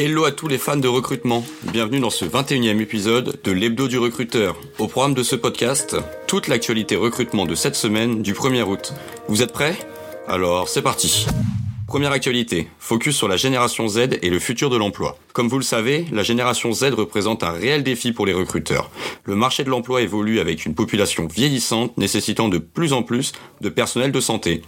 Hello à tous les fans de recrutement. Bienvenue dans ce 21e épisode de l'Hebdo du recruteur. Au programme de ce podcast, toute l'actualité recrutement de cette semaine du 1er août. Vous êtes prêts? Alors, c'est parti. Première actualité, focus sur la génération Z et le futur de l'emploi. Comme vous le savez, la génération Z représente un réel défi pour les recruteurs. Le marché de l'emploi évolue avec une population vieillissante nécessitant de plus en plus de personnel de santé.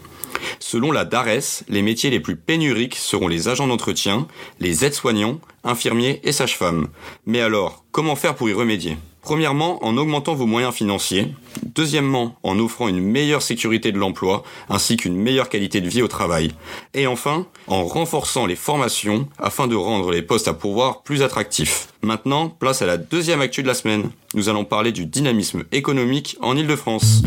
Selon la DARES, les métiers les plus pénuriques seront les agents d'entretien, les aides-soignants, infirmiers et sages-femmes. Mais alors, comment faire pour y remédier? Premièrement, en augmentant vos moyens financiers. Deuxièmement, en offrant une meilleure sécurité de l'emploi ainsi qu'une meilleure qualité de vie au travail. Et enfin, en renforçant les formations afin de rendre les postes à pourvoir plus attractifs. Maintenant, place à la deuxième actu de la semaine. Nous allons parler du dynamisme économique en Ile-de-France.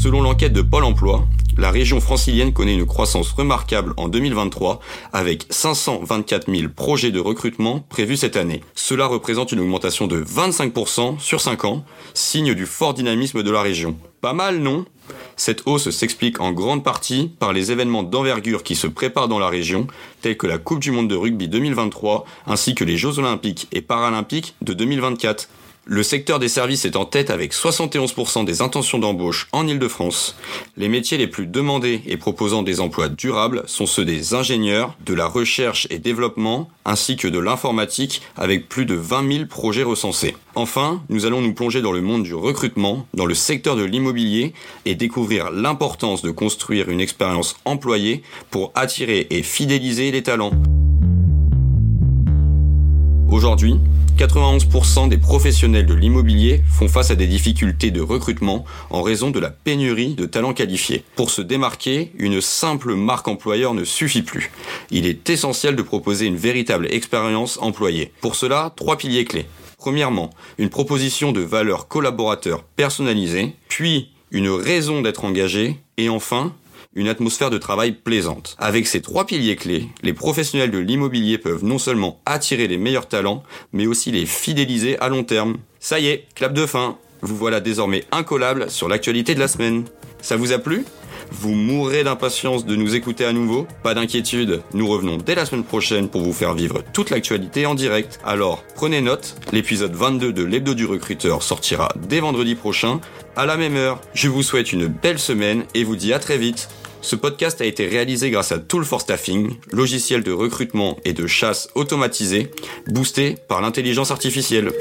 Selon l'enquête de Pôle Emploi, la région francilienne connaît une croissance remarquable en 2023 avec 524 000 projets de recrutement prévus cette année. Cela représente une augmentation de 25% sur 5 ans, signe du fort dynamisme de la région. Pas mal, non? Cette hausse s'explique en grande partie par les événements d'envergure qui se préparent dans la région, tels que la Coupe du Monde de rugby 2023 ainsi que les Jeux olympiques et paralympiques de 2024. Le secteur des services est en tête avec 71% des intentions d'embauche en Ile-de-France. Les métiers les plus demandés et proposant des emplois durables sont ceux des ingénieurs, de la recherche et développement, ainsi que de l'informatique avec plus de 20 000 projets recensés. Enfin, nous allons nous plonger dans le monde du recrutement, dans le secteur de l'immobilier et découvrir l'importance de construire une expérience employée pour attirer et fidéliser les talents. Aujourd'hui, 91% des professionnels de l'immobilier font face à des difficultés de recrutement en raison de la pénurie de talents qualifiés. Pour se démarquer, une simple marque employeur ne suffit plus. Il est essentiel de proposer une véritable expérience employée. Pour cela, trois piliers clés. Premièrement, une proposition de valeur collaborateur personnalisée, puis une raison d'être engagé, et enfin, une atmosphère de travail plaisante. Avec ces trois piliers clés, les professionnels de l'immobilier peuvent non seulement attirer les meilleurs talents, mais aussi les fidéliser à long terme. Ça y est, clap de fin. Vous voilà désormais incollable sur l'actualité de la semaine. Ça vous a plu? Vous mourrez d'impatience de nous écouter à nouveau Pas d'inquiétude, nous revenons dès la semaine prochaine pour vous faire vivre toute l'actualité en direct. Alors, prenez note, l'épisode 22 de l'Hebdo du recruteur sortira dès vendredi prochain, à la même heure. Je vous souhaite une belle semaine et vous dis à très vite. Ce podcast a été réalisé grâce à Tool for Staffing, logiciel de recrutement et de chasse automatisé, boosté par l'intelligence artificielle.